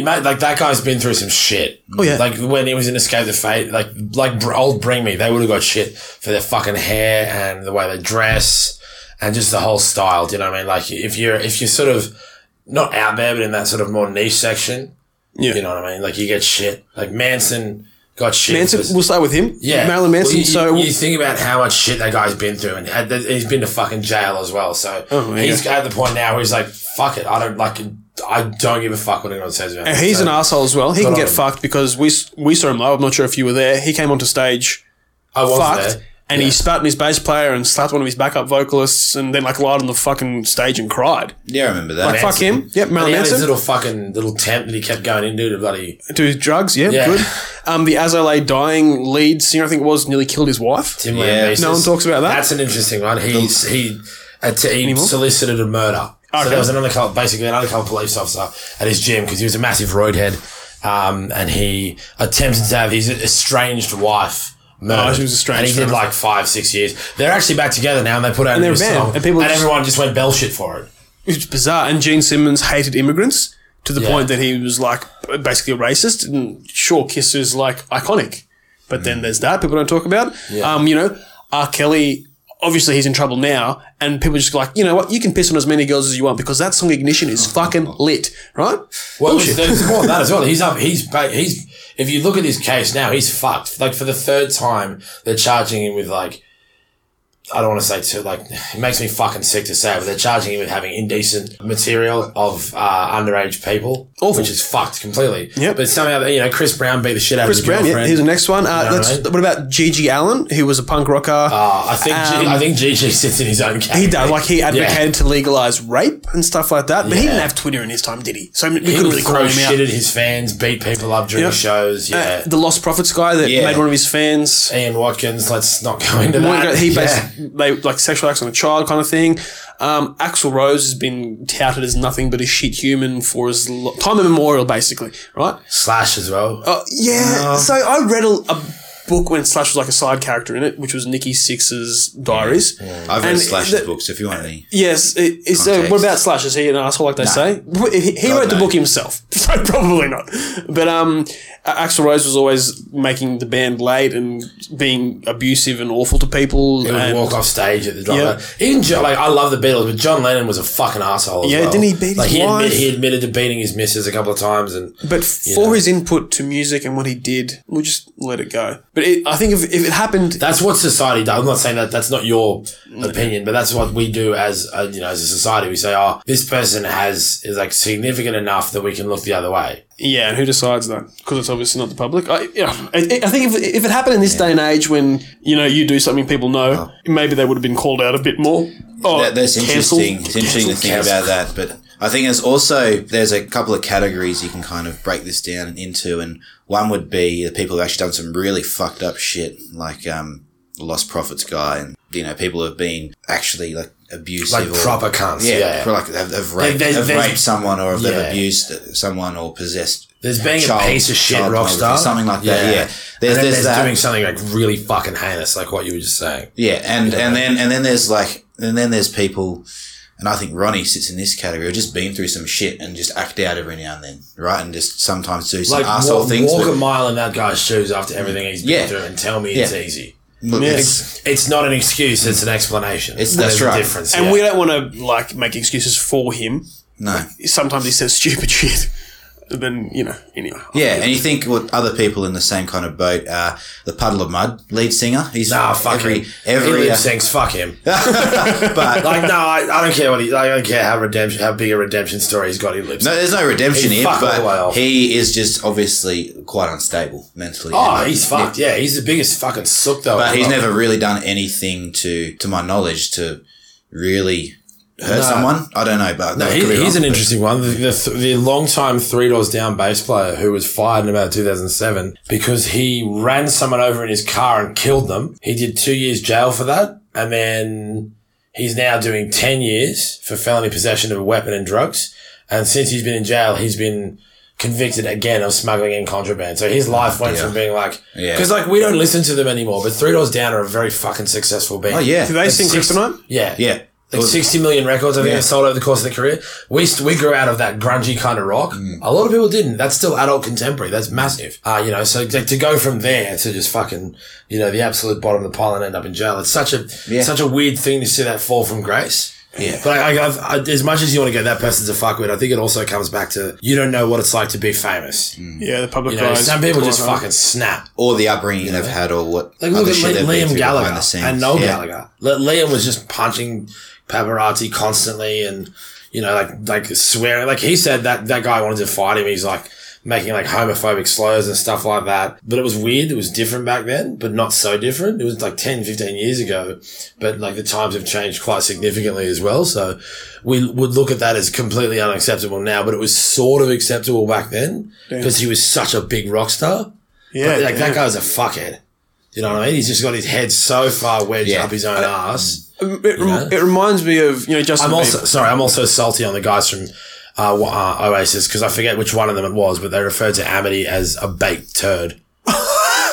might like that guy's been through some shit. Oh, yeah. like when he was in Escape the Fate, like like old Bring Me, they would have got shit for their fucking hair and the way they dress and just the whole style. Do you know what I mean? Like if you're if you're sort of not out there, but in that sort of more niche section, Yeah. you know what I mean? Like you get shit. Like Manson got shit. Manson, we'll start with him. yeah, Marilyn Manson. Well, you, so you think about how much shit that guy's been through, and had, he's been to fucking jail as well. So Oh, yeah. he's at the point now where he's like, "Fuck it, I don't like, I don't give a fuck what anyone says about." And me." he's So- an asshole as well. He can get on him. fucked because we we saw him live. I'm not sure if you were there. He came onto stage I was fucked, there. and he spat on his bass player and slapped one of his backup vocalists, and then like lied on the fucking stage and cried. Yeah, I remember that. Like, fuck him. Yep, And Marilyn he had his Manson. little fucking little tent that he kept going into to bloody To his drugs, yeah, Yeah. good. Um, the As I Lay Dying lead singer, I think it was, nearly killed his wife. Tim Yeah. No one talks about that. That's an interesting one. He's he att- he solicited a murder. So there was an undercover, basically an undercover police officer at his gym because he was a massive roadhead, um, and he attempted to have his estranged wife. Murdered. Oh, she was estranged And he did like five, six years. They're actually back together now, and they put out And a new they're a band, song, and people just- everyone just went bell shit for it. It's bizarre. And Gene Simmons hated immigrants to the Yeah. point that he was like basically a racist. And sure, Kiss is like iconic, but then there's that people don't talk about. Um, you know, R. Kelly. Obviously, he's in trouble now, and people are just like, you know what? You can piss on as many girls as you want because that song "Ignition" is fucking lit, right? Well, Bullshit. there's more than that as well. He's up. He's he's. If you look at his case now, he's fucked. Like for the third time, they're charging him with like. I don't want to say too like it makes me fucking sick to say, it, but they're charging him with having indecent material of uh, underage people, Awful. which is fucked completely. Yep. But somehow you know Chris Brown beat the shit out Chris of his Brown. Yeah, here's the next one. Uh, know what let's, I mean? what about GG Allin, who was a punk rocker? Uh, I think G- Um, I think Gigi sits in his own category. he does. Like he advocated to legalize rape and stuff like that, but he didn't have Twitter in his time, did he? So we He couldn't would really call throw him shit out. at his fans, beat people up during Yep. shows. Uh, Yeah. the Lostprophets guy that Yeah. made one of his fans. Ian Watkins. Let's not go into that. he Yeah. Basically they like sexual acts on a child kind of thing. Um, Axl Rose has been touted as nothing but a shit human for his lo- time immemorial, basically, right? Slash as well. Uh, yeah. So I read a, a book when Slash was like a side character in it, which was Nikki Sixx's diaries. I've read And Slash's the- books if you want any. Yes, it, it's, uh, what about Slash? Is he an asshole like they say? He, he God, wrote the book himself, so probably not. But um, Axl Rose was always making the band late and being abusive and awful to people. He would and- walk off stage at the drama. Yeah. Even John, like I love the Beatles, but John Lennon was a fucking asshole. As Yeah, well. didn't he beat his like he, wife? he admitted to beating his missus a couple of times, and But for know. his input to music and what he did, we'll just let it go. But it, I think if, if it happened, that's what society does. I'm not saying that that's not your opinion, but that's what we do as a, you know as a society. We say, oh, this person has is like significant enough that we can look the other way. yeah, and who decides that? Because it's obviously not the public. I, yeah, I, I think if, if it happened in this day and age when you know you do something people know, maybe they would have been called out a bit more. Oh, That, that's cancelled. interesting. It's interesting to think Cancelled. about that, but I think there's also there's a couple of categories you can kind of break this down into, and one would be the people who've actually done some really fucked up shit, like um, Lostprophets guy, and you know people who have been actually like abusive Like or proper cunts. yeah, Yeah. for like have, have raped, have there's- raped someone or if Yeah. they've abused someone or possessed. There's being child- a piece of shit rock star. something like that. Yeah, And there's, there's, there's doing something like really fucking heinous, like what you were just saying. Yeah, and and then and then there's like and then there's people, and I think Ronnie sits in this category. Who've just been through some shit and just act out every now and then, right? And just sometimes do some Like asshole walk, things. walk but- a mile in that guy's shoes after everything he's been Yeah. through, and tell me Yeah. it's easy. look, Yeah. it's- It's not an excuse; it's an explanation. It's- There's that's a right. difference. And yeah. we don't want to like make excuses for him. no. Sometimes he says stupid shit. Then you know. Anyway. Yeah, and you think what other people in the same kind of boat? Uh, the Puddle of Mudd lead singer. He's Nah, fuck every him. every. he uh, lip syncs. Fuck him. but Like no, I, I don't care what he. I don't care how redemption, how big a redemption story he's got. He lives. no, there's no redemption He here. fucked the way But off. he is just obviously quite unstable mentally. Oh, And- he's fucked. Yeah, he's the biggest fucking sook though. But he's never really done anything to, to my knowledge, to really hurt No. someone. I don't know, but No, he, he's wrong. an interesting one. The, the, the long-time Three Doors Down bass player who was fired in about 2007 because he ran someone over in his car and killed them. He did two years jail for that. And then he's now doing 10 years for felony possession of a weapon and drugs. And since he's been in jail, he's been convicted again of smuggling in contraband. So his life went Yeah. from being like, Yeah. because like we don't listen to them anymore, but Three Doors Down are a very fucking successful band. Oh yeah, Do they sing six- Kryptonite? Yeah. yeah. Like 60 million records, I think Yeah. they sold over the course of their career. We, we grew out of that grungy kind of rock. Mm. A lot of people didn't. That's still adult contemporary. That's massive. Uh, you know, so like, to go from there to just fucking, you know, the absolute bottom of the pile and end up in jail. It's such a, Yeah. such a weird thing to see that fall from grace. Yeah. But I, I, I, as much as you want to get that person to fuck with, I think it also comes back to you don't know what it's like to be famous. Yeah, the public You know, guys. some people just quite hard. fucking snap. Or the upbringing they've had, or what Like look at shit Li- they've been Liam Gallagher behind the scenes. and Noel Yeah. Gallagher. Liam was just punching paparazzi constantly and you know like like swearing. Like he said that that guy wanted to fight him. He's like making like homophobic slurs and stuff like that. But it was weird. It was different back then, but not so different. It was like 10, 15 years ago. But like the times have changed quite significantly as well. So we would look at that as completely unacceptable now, but it was sort of acceptable back then because he was such a big rock star. Yeah, But, like yeah. that guy's a fuckkead. You know what I mean? He's just got his head so far wedged Yeah. up his own ass. It, rem- know? it reminds me of you know Justin I'm also Bieber. sorry. I'm also salty on the guys from uh, uh, Oasis because I forget which one of them it was, but they referred to Amity as a baked turd.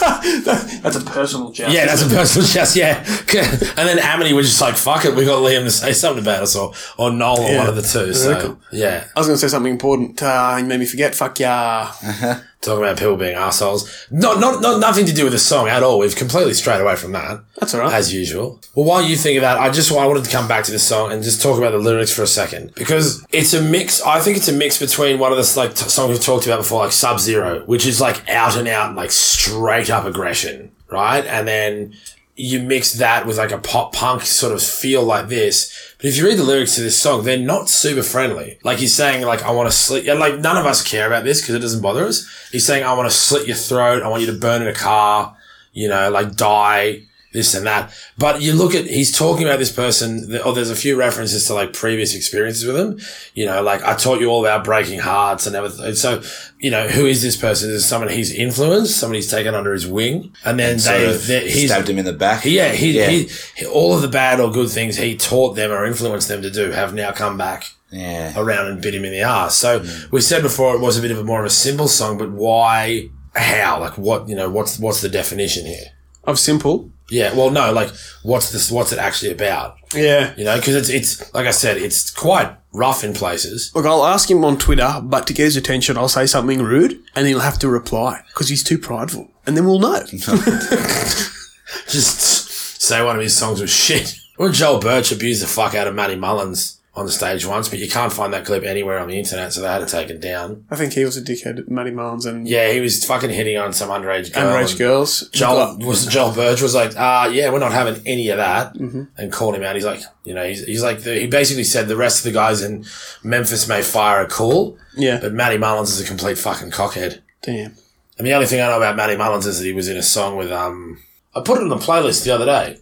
That's a personal joust. Yeah, that's a personal jest. Yeah, and then Amity was just like, "Fuck it, we got Liam to say something about us," or or Noel, or Yeah. one of the two. So cool. yeah, I was going to say something important. Uh, you made me forget. Fuck yeah. talking about people being assholes. Not not not nothing to do with the song at all. We've completely strayed away from that. That's all right. as usual. Well, while you think of that, I just I wanted to come back to this song and just talk about the lyrics for a second because it's a mix. I think it's a mix between one of the like t- songs we've talked about before, like Sub Zero, which is like out and out, like straight up aggression, right? And then you mix that with like a pop punk sort of feel like this. But if you read the lyrics to this song, they're not super friendly. Like he's saying, like, I want to slit, like none of us care about this because it doesn't bother us. He's saying, I want to slit your throat. I want you to burn in a car, you know, like die, this and that. But you look at, he's talking about this person, th- oh, there's a few references to like previous experiences with him. You know, like I taught you all about breaking hearts and everything. So, you know, who is this person? Is it someone he's influenced, somebody he's taken under his wing. And then Sort they, they he's, stabbed him in the back. yeah, he, Yeah. He, he, all of the bad or good things he taught them or influenced them to do have now come back yeah. around and bit him in the ass. So hmm. we said before it was a bit of a more of a simple song, but why, how, like what, you know, what's, what's the definition here? Of simple. Yeah, well, no, like what's this, what's it actually about? Yeah. You know, because it's, it's, like I said, it's quite rough in places. Look, I'll ask him on Twitter, but to get his attention, I'll say something rude, and he'll have to reply because he's too prideful, and then we'll know. Just say one of his songs was shit. Well, Joel Birch abused the fuck out of Matty Mullins on the stage once, but you can't find that clip anywhere on the internet, so they had to take it down. I think he was a dickhead, Matty Mullins, and Yeah, he was fucking hitting on some underage girl. underage girls. Joel was Joel Birch was like, uh, yeah, we're not having any of that, and called him out. He's like, you know, he's, he's like, the, he basically said the rest of the guys in Memphis May Fire a call, Yeah. but Matty Mullins is a complete fucking cockhead. Damn. And the only thing I know about Matty Mullins is that he was in a song with um, I put it on the playlist the other day.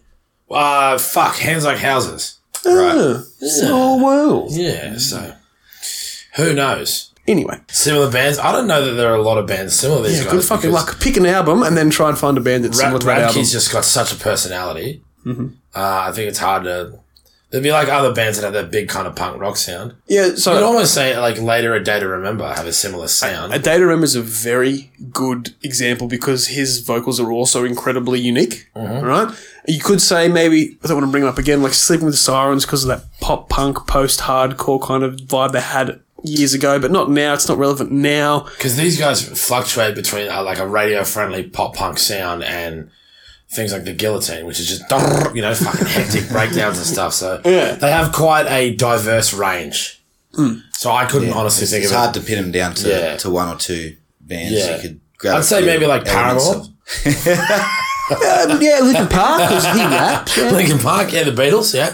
Uh, fuck, hands like houses. Right. Oh, so well. Yeah, so who knows? Anyway, Similar bands. I don't know that there are a lot of bands similar to these yeah, guys. good fucking luck. Pick an album and then try and find a band that's similar Rad, to that album. Radke's just got such a personality. Mm-hmm. Uh, I think it's hard to. There'd be like other bands that have that big kind of punk rock sound. yeah, so You'd almost say like later a day to remember have a similar sound. a Data Rem is a very good example because his vocals are also incredibly unique, Mm-hmm. right? You could say maybe I don't want to bring it up again, like Sleeping with the Sirens because of that pop punk post hardcore kind of vibe they had years ago, but not now. It's not relevant now. Because these guys fluctuate between uh, like a radio friendly pop punk sound and things like the guillotine, which is just you know fucking hectic breakdowns and stuff. So Yeah. they have quite a diverse range. So I couldn't honestly It's, think it's of hard it. to pin them down to, Yeah. to one or two bands. Yeah. You could grab I'd say maybe like elements Paramore. of- Uh, yeah, Linkin Park because he raps. Yeah. Linkin Park, yeah, the Beatles, yeah.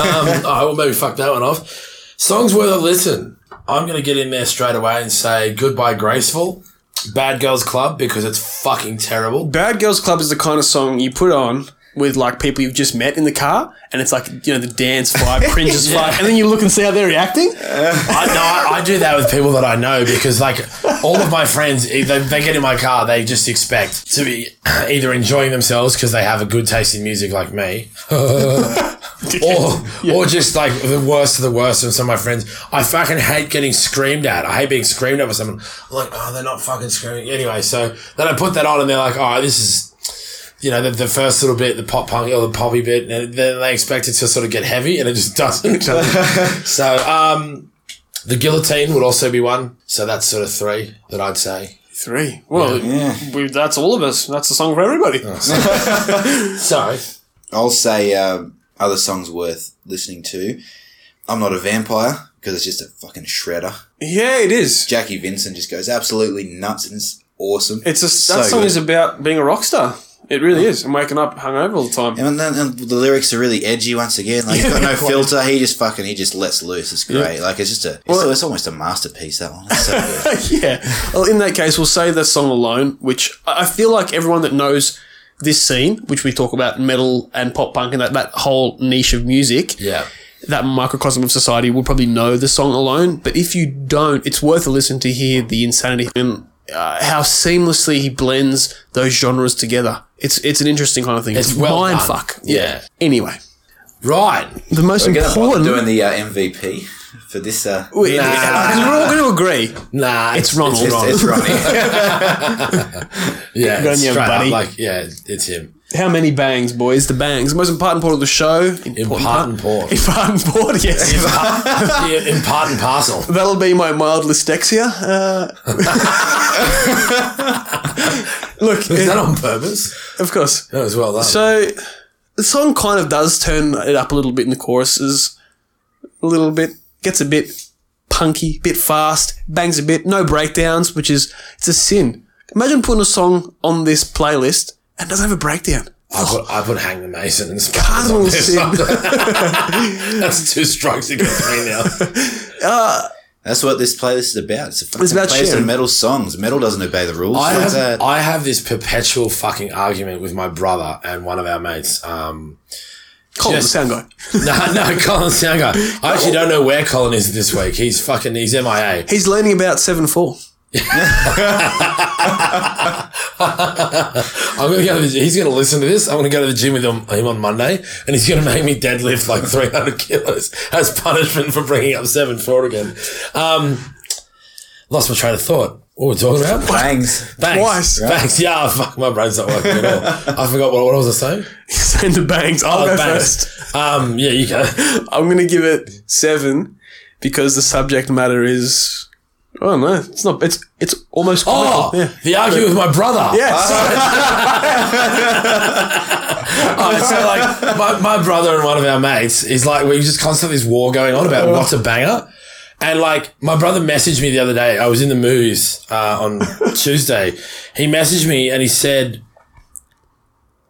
um, oh, well, maybe fuck that one off. Songs worth a listen. I'm going to get in there straight away and say Goodbye Graceland, Bad Girls Club, because it's fucking terrible. Bad Girls Club is the kind of song you put on with like people you've just met in the car, and it's like you know the dance vibe, cringe as fuck, and then you look and see how they're reacting. I, no, I, I do that with people that I know because, like, all of my friends, they, they get in my car, they just expect to be either enjoying themselves because they have a good taste in music like me, or or just like the worst of the worst. And some of my friends, I fucking hate getting screamed at. I hate being screamed at by someone. I'm like, oh, they're not fucking screaming anyway. So then I put that on, and they're like, oh, this is. You know, the, the first little bit, the pop punk or the poppy bit, and then they expect it to sort of get heavy, and it just doesn't. so, um, the guillotine would also be one. So that's sort of three that I'd say. Three. Well, we, that's all of us. That's the song for everybody. Sorry. I'll say um, other songs worth listening to. I'm not a vampire because it's just a fucking shredder. Yeah, it is. Jacky Vincent just goes absolutely nuts and it's awesome. It's a So that song good. is about being a rock star. It really is, I'm waking up hungover all the time. And then and the lyrics are really edgy once again. Like he's got no filter. He just fucking he just lets loose. It's great. Like it's just a it's, it's almost a masterpiece. That one. So yeah. Well, in that case, we'll say the song alone, which I feel like everyone that knows this scene, which we talk about metal and pop punk and that, that whole niche of music, Yeah. that microcosm of society will probably know the song alone. But if you don't, it's worth a listen to hear the insanity and uh, how seamlessly he blends those genres together. It's it's an interesting kind of thing. It's, It's well mind done. fuck. Yeah. Anyway, Right. the most We're important. doing the uh, MVP for this. Uh, Wait, Nah. we're all going to agree. Nah. It's Ronald. it's, Ronald. it's Ronnie. Yeah. Good on It's you, straight buddy. up like, yeah, it's him. How many bangs, boys? The bangs. The most important part of the show. Important part. Important part, yes. Yeah, in part and parcel. That'll be my mild dyslexia. Uh, look, Is that on purpose? of course. That was well done. So the song kind of does turn it up a little bit in the choruses. A little bit. Gets a bit punky, bit fast, bangs a bit, no breakdowns, which is, it's a sin. Imagine putting a song on this playlist and doesn't have a breakdown. I put, I put Hang the Mason and Cardinal sin. That's two strikes against me now. That's what this playlist is about. It's a fucking It's about playlist sharing. of metal songs. Metal doesn't obey the rules. I What's have, that? I have this perpetual fucking argument with my brother and one of our mates. Um, Colin, Just- the sound guy. no, no, Colin Soundguy. I actually don't know where Colin is this week. He's fucking, he's MIA. He's learning about 7 4. I'm gonna go. To the, gym. he's gonna listen to this. I'm gonna go to the gym with him, him on Monday, and he's gonna make me deadlift like 300 kilos as punishment for bringing up seven four again. Um, lost my train of thought. What were we talking about? Bangs. Thanks. Twice. Thanks. Yeah, fuck, my brain's not working at all. I forgot what, what was I saying? Saying the bangs. I'll Oh, go thanks. first. Um, yeah, you go. I'm going to give it 7 because the subject matter is. Oh no, it's not. It's it's almost Oh, yeah. the argument with my brother. Yes. Oh, so like my, my brother and one of our mates is like we just constantly this war going on about what's a banger. And like my brother messaged me the other day. I was in the movies uh, on Tuesday. He messaged me and he said,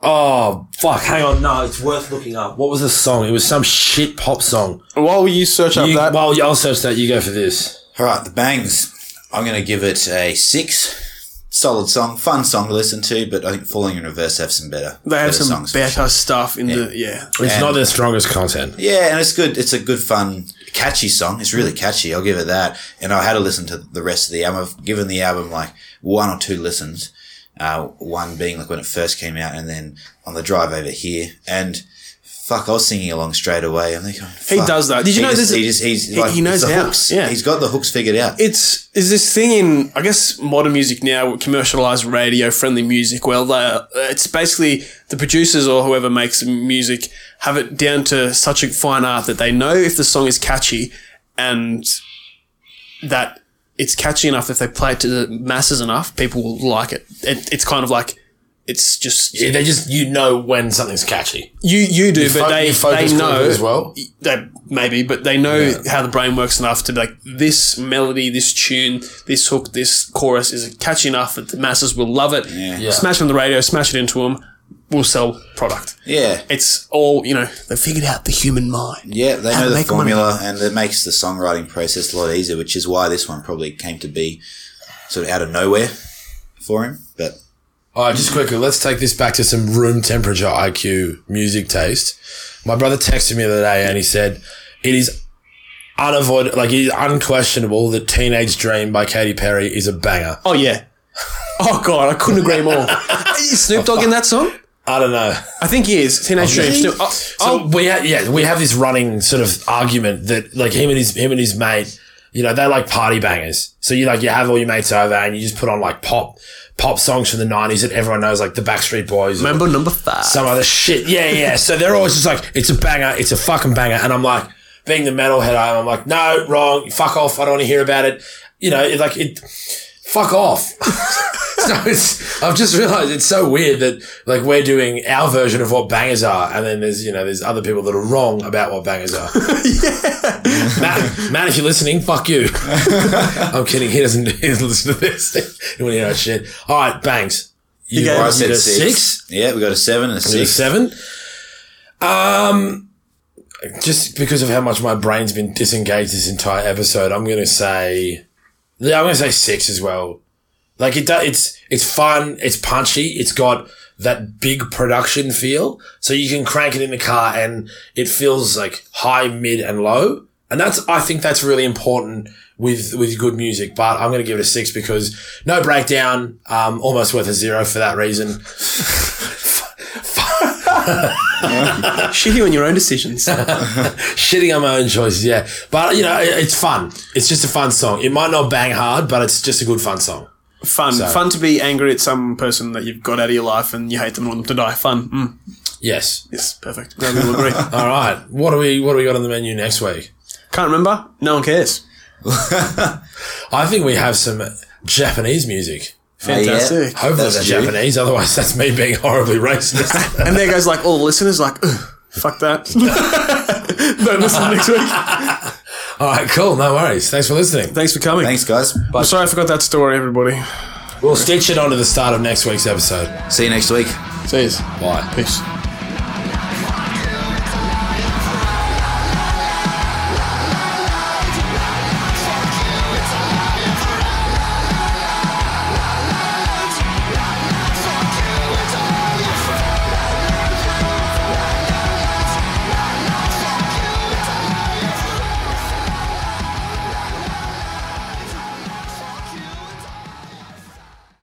"Oh fuck, hang on, no, it's worth looking up. What was the song? It was some shit pop song. While you search up You, that, well, I'll search that. You go for this. All right, the bangs. I'm going to give it a six. solid song, fun song to listen to. But I think Falling in Reverse have some better. They have better some songs better sure. stuff in the yeah. It's And- not their strongest content. Yeah, and it's good. It's a good, fun, catchy song. It's really catchy. I'll give it that. And I had to listen to the rest of the album. I've given the album like one or two listens. Uh, one being like when it first came out, and then on the drive over here. And fuck, I was singing along straight away. I'm thinking, oh, He does that. Did you He know just, this- he just he's he- like he knows the how. hooks. Yeah. he's got the hooks figured out. It's is this thing in I guess modern music now, commercialized radio friendly music. Well, it's basically the producers or whoever makes music have it down to such a fine art that they know if the song is catchy and that it's catchy enough. If they play it to the masses enough, people will like it. it it's kind of like it's just Yeah, they just you know when something's catchy. you you do, fo- but they you focus they know as well? They maybe, but they know how the brain works enough to be like this melody, this tune, this hook, this chorus is catchy enough that the masses will love it. Yeah. Smash it on the radio, smash it into them, we'll sell product. yeah, It's all you know. They figured out the human mind. Yeah, they know the make money. formula and it makes the songwriting process a lot easier, which is why this one probably came to be sort of out of nowhere for him. But All right, just quickly, let's take this back to some room temperature IQ music taste. My brother texted me the other day and he said it is unavoidable, like it is unquestionable that "Teenage Dream" by Katy Perry is a banger. Oh yeah. Oh god, I couldn't agree more. Is Snoop Dogg in that song? I don't know. I think he is. Teenage oh, Dream. Really? Snoop. Oh, So oh, we ha- yeah we have this running sort of argument that like him and his him and his mate, you know, they're like party bangers. So you like you have all your mates over and you just put on like pop pop songs from the nineties that everyone knows, like the Backstreet Boys. or Member number five. some other shit. Yeah, yeah. So they're always just like, it's a banger, it's a fucking banger. And I'm like, being the metalhead, I'm like, no, wrong, fuck off, I don't want to hear about it. You know, it, like it, fuck off. so it's, I've just realized it's so weird that like we're doing our version of what bangers are, and then there's you know there's other people that are wrong about what bangers are. yeah, Matt, Matt, if you're listening, fuck you. I'm kidding. He doesn't. He doesn't listen to this. he won't hear our shit. All right, bangs. You, I us said got six. six? Yeah, we got a seven and a six. seven. Um, just because of how much my brain's been disengaged this entire episode, I'm going to say, yeah, I'm going to say six as well. Like it, does, it's it's fun, it's punchy, it's got that big production feel, so you can crank it in the car and it feels like high, mid, and low, and that's I think that's really important with with good music. But I'm going to give it a six because no breakdown, um, almost worth a zero for that reason. Shitting on your own decisions. shitting on my own choices, yeah. But you know, it- it's fun. It's just a fun song. It might not bang hard, but it's just a good fun song. Fun. Fun to be angry at some person that you've got out of your life and you hate them and want them to die. Fun. Mm. Yes. Yes, perfect. No, we'll agree. All right. What do we What do we got on the menu next week? Can't remember? No one cares. I think we have some Japanese music. Fantastic. Hopefully That's they're. Japanese. Otherwise, that's me being horribly racist. And there goes like all the listeners like, "Ugh, fuck that. Don't listen next week. All right. Cool. No worries. Thanks for listening. Thanks for coming. Thanks, guys. I'm sorry I forgot that story, everybody. We'll stitch it onto the start of next week's episode. See you next week. See you. Bye. Peace.